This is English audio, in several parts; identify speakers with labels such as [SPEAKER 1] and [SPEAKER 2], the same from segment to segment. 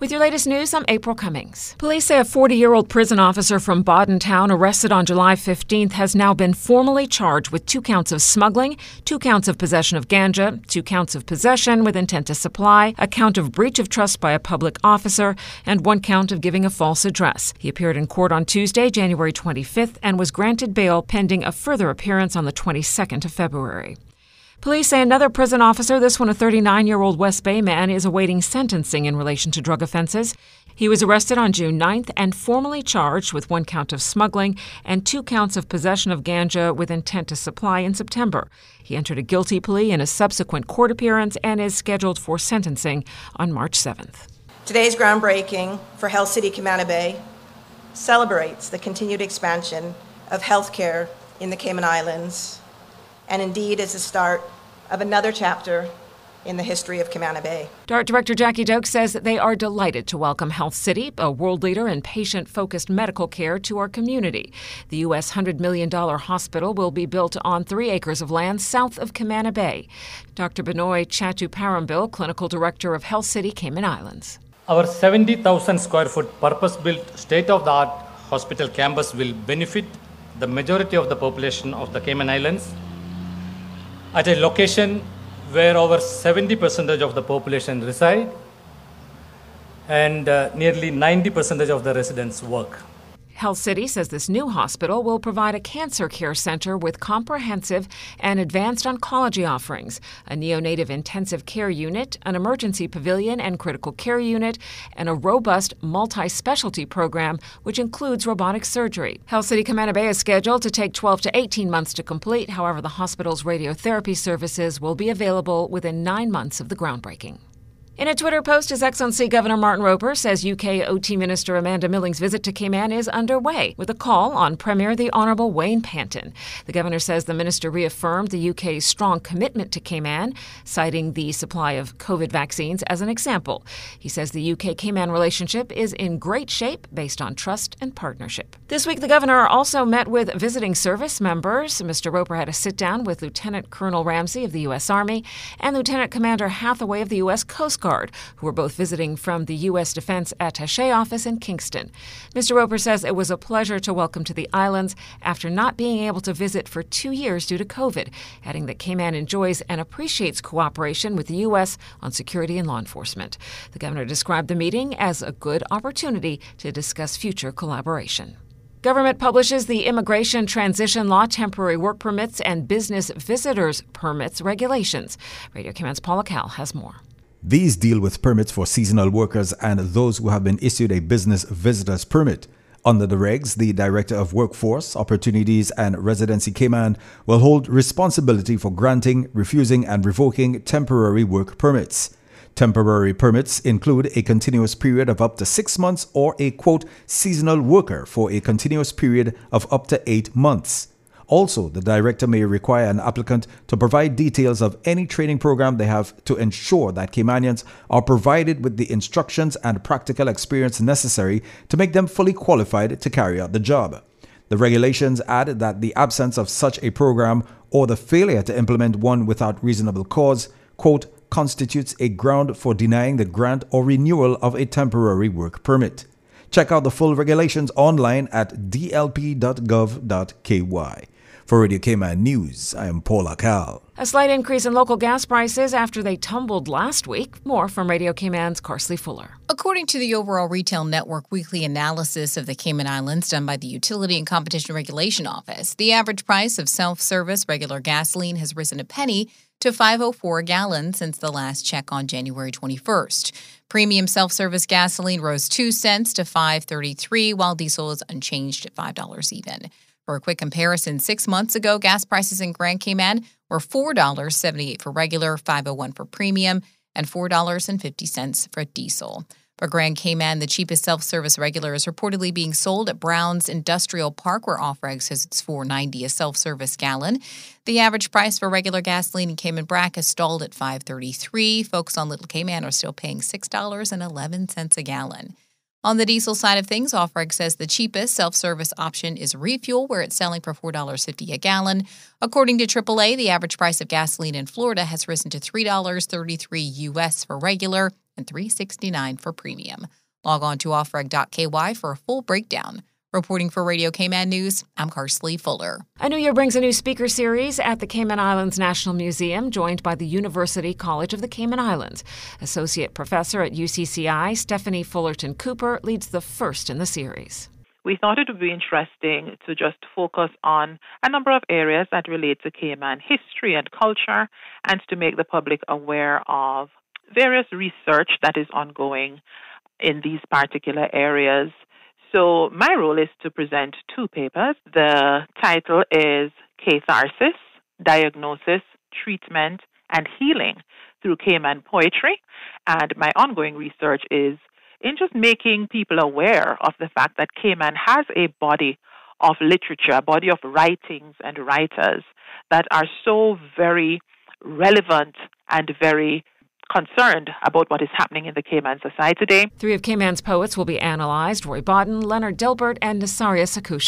[SPEAKER 1] With your latest news, I'm April Cummings. Police say a 40 year old prison officer from Bodden Town, arrested on July 15th, has now been formally charged with two counts of smuggling, two counts of possession of ganja, two counts of possession with intent to supply, a count of breach of trust by a public officer, and one count of giving a false address. He appeared in court on Tuesday, January 25th, and was granted bail pending a further appearance on the 22nd of February. Police say another prison officer, this one a 39 year old West Bay man, is awaiting sentencing in relation to drug offenses. He was arrested on June 9th and formally charged with one count of smuggling and two counts of possession of ganja with intent to supply in September. He entered a guilty plea in a subsequent court appearance and is scheduled for sentencing on March 7th.
[SPEAKER 2] Today's groundbreaking for Health City Camana Bay celebrates the continued expansion of healthcare in the Cayman Islands and indeed is the start of another chapter in the history of Camana Bay.
[SPEAKER 1] DART Director Jackie Doak says that they are delighted to welcome Health City, a world leader in patient focused medical care, to our community. The U.S. $100 million hospital will be built on three acres of land south of Camana Bay. Dr. Binoy Chattuparambil, Clinical Director of Health City Cayman Islands.
[SPEAKER 3] Our 70,000 square foot purpose built state of the art hospital campus will benefit the majority of the population of the Cayman Islands at a location where over 70% of the population reside and uh, nearly 90% of the residents work.
[SPEAKER 1] Health City says this new hospital will provide a cancer care center with comprehensive and advanced oncology offerings, a neonatal intensive care unit, an emergency pavilion and critical care unit, and a robust multi specialty program, which includes robotic surgery. Health City Camana Bay is scheduled to take 12 to 18 months to complete. However, the hospital's radiotherapy services will be available within nine months of the groundbreaking. In a Twitter post, His Excellency Governor Martin Roper says UK OT Minister Amanda Milling's visit to Cayman is underway with a call on Premier the Honourable Wayne Panton. The governor says the minister reaffirmed the UK's strong commitment to Cayman, citing the supply of COVID vaccines as an example. He says the UK Cayman relationship is in great shape based on trust and partnership. This week, the governor also met with visiting service members. Mr. Roper had a sit down with Lieutenant Colonel Ramsey of the U.S. Army and Lieutenant Commander Hathaway of the U.S. Coast Guard. Who were both visiting from the U.S. Defense Attaché Office in Kingston. Mr. Roper says it was a pleasure to welcome to the islands after not being able to visit for two years due to COVID, adding that Cayman enjoys and appreciates cooperation with the U.S. on security and law enforcement. The governor described the meeting as a good opportunity to discuss future collaboration. Government publishes the Immigration Transition Law Temporary Work Permits and Business Visitors Permits regulations. Radio Cayman's Paula Cal has more.
[SPEAKER 4] These deal with permits for seasonal workers and those who have been issued a business visitor's permit. Under the regs, the Director of Workforce, Opportunities and Residency Cayman will hold responsibility for granting, refusing, and revoking temporary work permits. Temporary permits include a continuous period of up to six months or a quote seasonal worker for a continuous period of up to eight months. Also, the director may require an applicant to provide details of any training program they have to ensure that Caymanians are provided with the instructions and practical experience necessary to make them fully qualified to carry out the job. The regulations add that the absence of such a program or the failure to implement one without reasonable cause, quote, constitutes a ground for denying the grant or renewal of a temporary work permit. Check out the full regulations online at dlp.gov.ky. For Radio Cayman News, I am Paula Cal.
[SPEAKER 1] A slight increase in local gas prices after they tumbled last week. More from Radio Cayman's Carsley Fuller.
[SPEAKER 5] According to the Overall Retail Network weekly analysis of the Cayman Islands done by the Utility and Competition Regulation Office, the average price of self service regular gasoline has risen a penny to 504 a gallon since the last check on January 21st. Premium self-service gasoline rose 2 cents to 5.33 while diesel is unchanged at $5 even. For a quick comparison, six months ago, gas prices in Grand Cayman were $4.78 for regular, $5.01 for premium, and $4.50 for diesel. For Grand Cayman, the cheapest self-service regular is reportedly being sold at Brown's Industrial Park, where Ofreg says it's $4.90 a self-service gallon. The average price for regular gasoline in Cayman Brac has stalled at $5.33. Folks on Little Cayman are still paying $6.11 a gallon. On the diesel side of things, Ofreg says the cheapest self service option is refuel, where it's selling for $4.50 a gallon. According to AAA, the average price of gasoline in Florida has risen to $3.33 US for regular and 369 for premium. Log on to ofreg.ky for a full breakdown. Reporting for Radio Cayman News, I'm Karsley Fuller.
[SPEAKER 1] A new year brings a new speaker series at the Cayman Islands National Museum, joined by the University College of the Cayman Islands. Associate Professor at UCCI, Stephanie Fullerton Cooper, leads the first in the series.
[SPEAKER 6] We thought it would be interesting to just focus on a number of areas that relate to Cayman history and culture and to make the public aware of various research that is ongoing in these particular areas so my role is to present two papers. The title is Catharsis, Diagnosis, Treatment, and Healing through Cayman Poetry. And my ongoing research is in just making people aware of the fact that Cayman has a body of literature, a body of writings and writers that are so very relevant and very concerned about what is happening in the Cayman society today.
[SPEAKER 1] Three of Cayman's poets will be analyzed Roy Bodden, Leonard Dilbert, and Nasaria Suckoo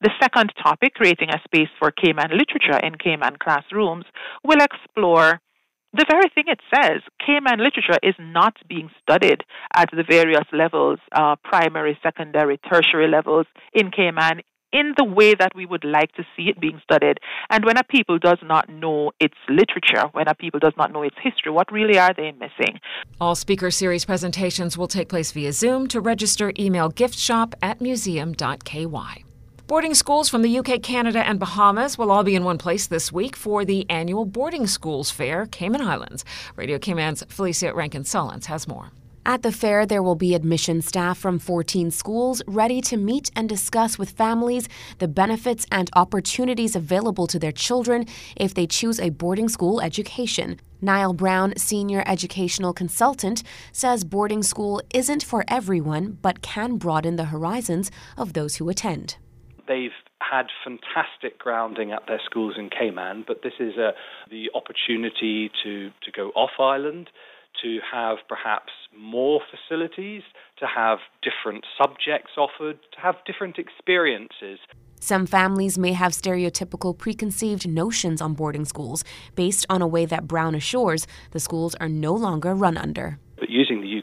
[SPEAKER 6] The second topic, creating a space for Cayman literature in Cayman classrooms, will explore the very thing it says. Cayman literature is not being studied at the various levels, uh, primary, secondary, tertiary levels in Cayman in the way that we would like to see it being studied. And when a people does not know its literature, when a people does not know its history, what really are they missing?
[SPEAKER 1] All speaker series presentations will take place via Zoom. To register, email giftshop at museum.ky. Boarding schools from the UK, Canada, and Bahamas will all be in one place this week for the annual Boarding Schools Fair, Cayman Islands. Radio Cayman's Felicia Rankin Sullins has more.
[SPEAKER 7] At the fair, there will be admission staff from 14 schools ready to meet and discuss with families the benefits and opportunities available to their children if they choose a boarding school education. Niall Brown, senior educational consultant, says boarding school isn't for everyone but can broaden the horizons of those who attend.
[SPEAKER 8] They've had fantastic grounding at their schools in Cayman, but this is a, the opportunity to, to go off island to have perhaps more facilities, to have different subjects offered, to have different experiences.
[SPEAKER 7] Some families may have stereotypical preconceived notions on boarding schools based on a way that Brown assures the schools are no longer run under.
[SPEAKER 8] But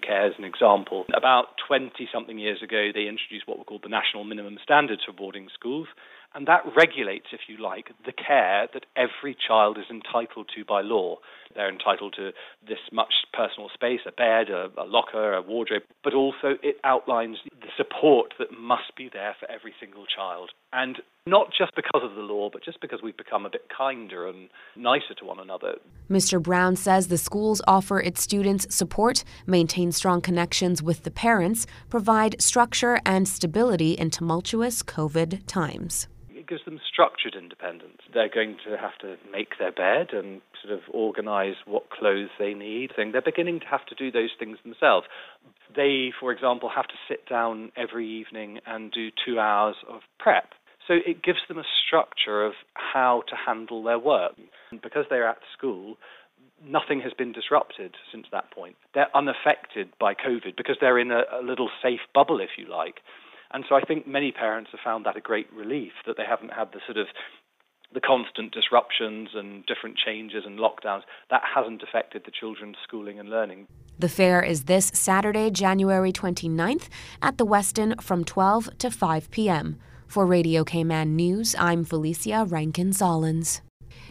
[SPEAKER 8] UK as an example, about 20 something years ago, they introduced what were called the National Minimum Standards for boarding schools. And that regulates, if you like, the care that every child is entitled to by law. They're entitled to this much personal space, a bed, a, a, locker, a wardrobe, but also it outlines the support that must be there for every single child. And not just because of the law, but just because we've become a bit kinder and nicer to one another.
[SPEAKER 7] Mr. Brown says the schools offer its students support, maintain strong connections with the parents, provide structure and stability in tumultuous COVID times
[SPEAKER 8] it gives them structured independence. They're going to have to make their bed and sort of organize what clothes they need. They're beginning to have to do those things themselves. They, for example, have to sit down every evening and do two hours of prep. So it gives them a structure of how to handle their work. And because they're at school, nothing has been disrupted since that point. They're unaffected by COVID because they're in a, a little safe bubble, if you like. And so I think many parents have found that a great relief that they haven't had the sort of the constant disruptions and different changes and lockdowns, that hasn't affected the children's schooling and learning.
[SPEAKER 7] The fair is this Saturday, January 29th at the Westin from 12 to 5 p.m. For Radio Cayman News, I'm Felicia Rankin Solins.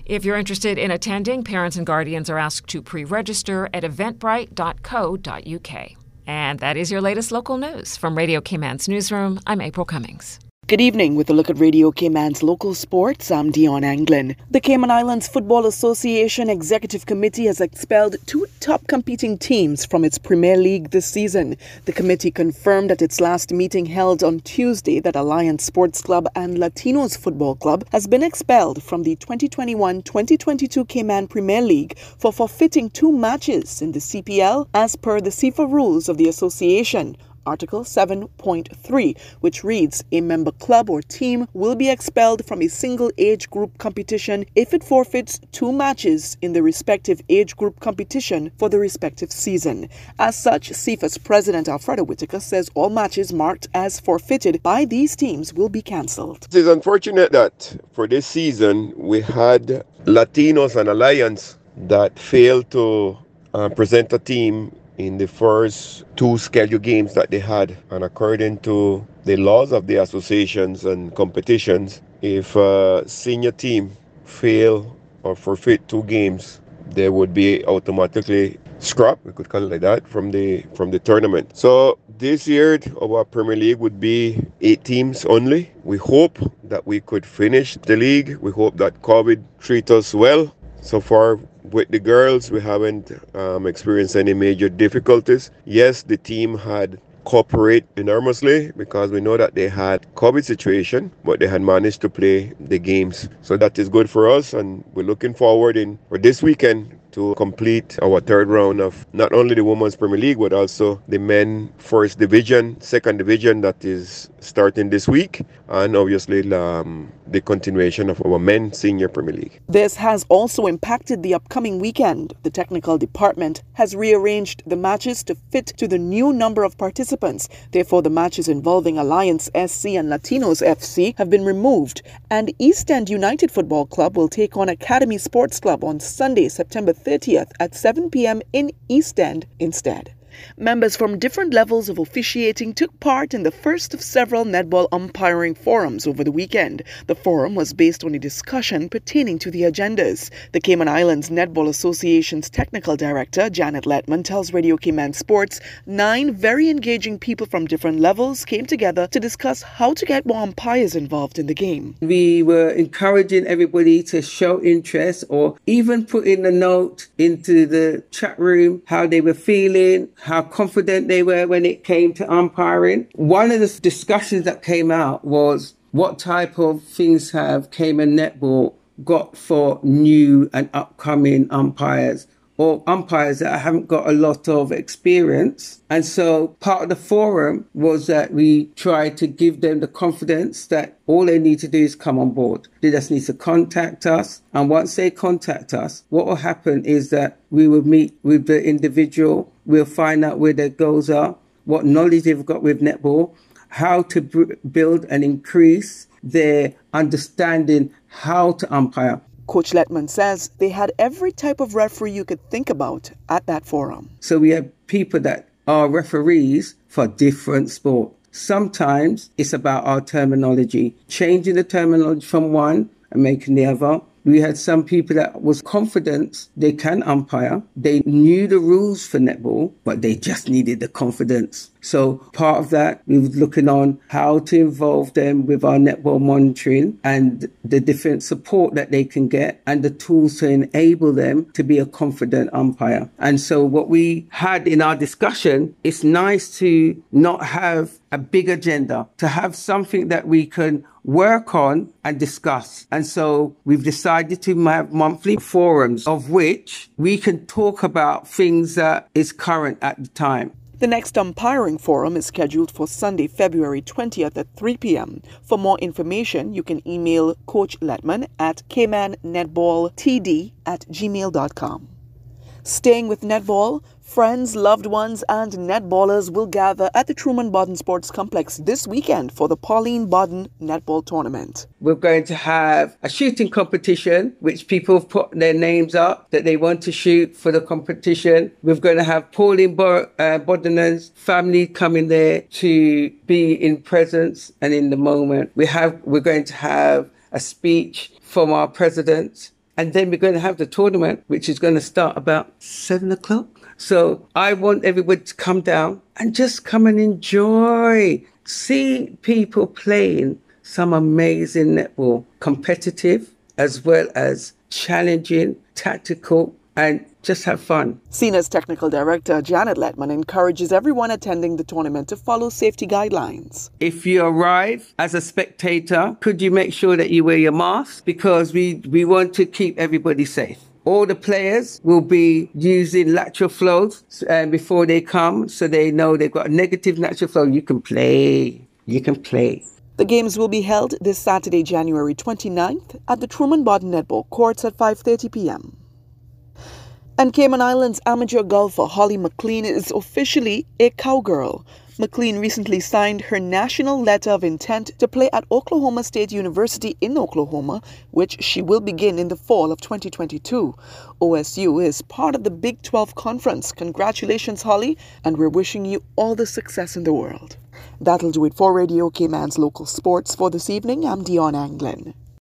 [SPEAKER 1] If you're interested in attending, parents and guardians are asked to pre register at eventbrite.co.uk. And that is your latest local news. From Radio Cayman's newsroom, I'm April Cummings.
[SPEAKER 9] Good evening. With a look at Radio Cayman's local sports, I'm Dion Anglin. The Cayman Islands Football Association Executive Committee has expelled two top competing teams from its Premier League this season. The committee confirmed at its last meeting held on Tuesday that Alliance Sports Club and Latinos Football Club has been expelled from the 2021-2022 Cayman Premier League for forfeiting two matches in the CPL as per the CIFA rules of the association. Article 7.3, which reads A member club or team will be expelled from a single age group competition if it forfeits two matches in the respective age group competition for the respective season. As such, CIFA's president Alfredo Whitaker says all matches marked as forfeited by these teams will be cancelled.
[SPEAKER 10] It is unfortunate that for this season we had Latinos and Alliance that failed to uh, present a team in the first two scheduled games that they had. And according to the laws of the associations and competitions, if a senior team fail or forfeit two games, they would be automatically scrapped, we could call it like that, from the from the tournament. So this year our Premier League would be eight teams only. We hope that we could finish the league. We hope that COVID treat us well. So far with the girls, we haven't um, experienced any major difficulties. Yes, the team had cooperate enormously because we know that they had COVID situation, but they had managed to play the games. So that is good for us, and we're looking forward in for this weekend to complete our third round of not only the Women's Premier League, but also the men first division, second division that is starting this week, and obviously um, the continuation of our men senior Premier League.
[SPEAKER 9] This has also impacted the upcoming weekend. The technical department has rearranged the matches to fit to the new number of participants. Therefore, the matches involving Alliance SC and Latinos FC have been removed, and East End United Football Club will take on Academy Sports Club on Sunday, September 30th at 7 p.m. in East End instead. Members from different levels of officiating took part in the first of several netball umpiring forums over the weekend. The forum was based on a discussion pertaining to the agendas. The Cayman Islands Netball Association's technical director, Janet Letman, tells Radio Cayman Sports nine very engaging people from different levels came together to discuss how to get more umpires involved in the game.
[SPEAKER 11] We were encouraging everybody to show interest or even put in a note into the chat room how they were feeling, how confident they were when it came to umpiring. One of the discussions that came out was what type of things have Cayman Netball got for new and upcoming umpires or umpires that haven't got a lot of experience. And so part of the forum was that we tried to give them the confidence that all they need to do is come on board. They just need to contact us. And once they contact us, what will happen is that we will meet with the individual. We'll find out where their goals are, what knowledge they've got with netball, how to b- build and increase their understanding how to umpire.
[SPEAKER 9] Coach Letman says they had every type of referee you could think about at that forum.
[SPEAKER 11] So we have people that are referees for different sports. Sometimes it's about our terminology, changing the terminology from one and making the other. We had some people that was confident they can umpire. They knew the rules for netball, but they just needed the confidence. So part of that, we were looking on how to involve them with our netball monitoring and the different support that they can get and the tools to enable them to be a confident umpire. And so what we had in our discussion, it's nice to not have a big agenda, to have something that we can work on and discuss. And so we've decided to have monthly forums of which we can talk about things that is current at the time.
[SPEAKER 9] The next umpiring forum is scheduled for Sunday, February 20th at 3 p.m. For more information, you can email Coach Letman at caymannetballtd at gmail.com. Staying with netball, friends, loved ones, and netballers will gather at the Truman Bodden Sports Complex this weekend for the Pauline Baden Netball Tournament.
[SPEAKER 11] We're going to have a shooting competition, which people have put their names up that they want to shoot for the competition. We're going to have Pauline Bo- uh, family coming there to be in presence and in the moment. We have, we're going to have a speech from our president and then we're going to have the tournament, which is going to start about seven o'clock. So I want everybody to come down and just come and enjoy. See people playing some amazing netball, competitive as well as challenging, tactical, and just have fun.
[SPEAKER 9] CNA's technical director Janet Letman encourages everyone attending the tournament to follow safety guidelines.
[SPEAKER 11] If you arrive as a spectator, could you make sure that you wear your mask? Because we, we want to keep everybody safe. All the players will be using lateral flows uh, before they come so they know they've got a negative lateral flow. You can play. You can play.
[SPEAKER 9] The games will be held this Saturday, January 29th at the Truman Bodden Netball Courts at 5:30 p.m. And Cayman Islands amateur golfer Holly McLean is officially a cowgirl. McLean recently signed her national letter of intent to play at Oklahoma State University in Oklahoma, which she will begin in the fall of 2022. OSU is part of the Big 12 Conference. Congratulations, Holly, and we're wishing you all the success in the world. That'll do it for Radio Cayman's local sports for this evening. I'm Dion Anglin.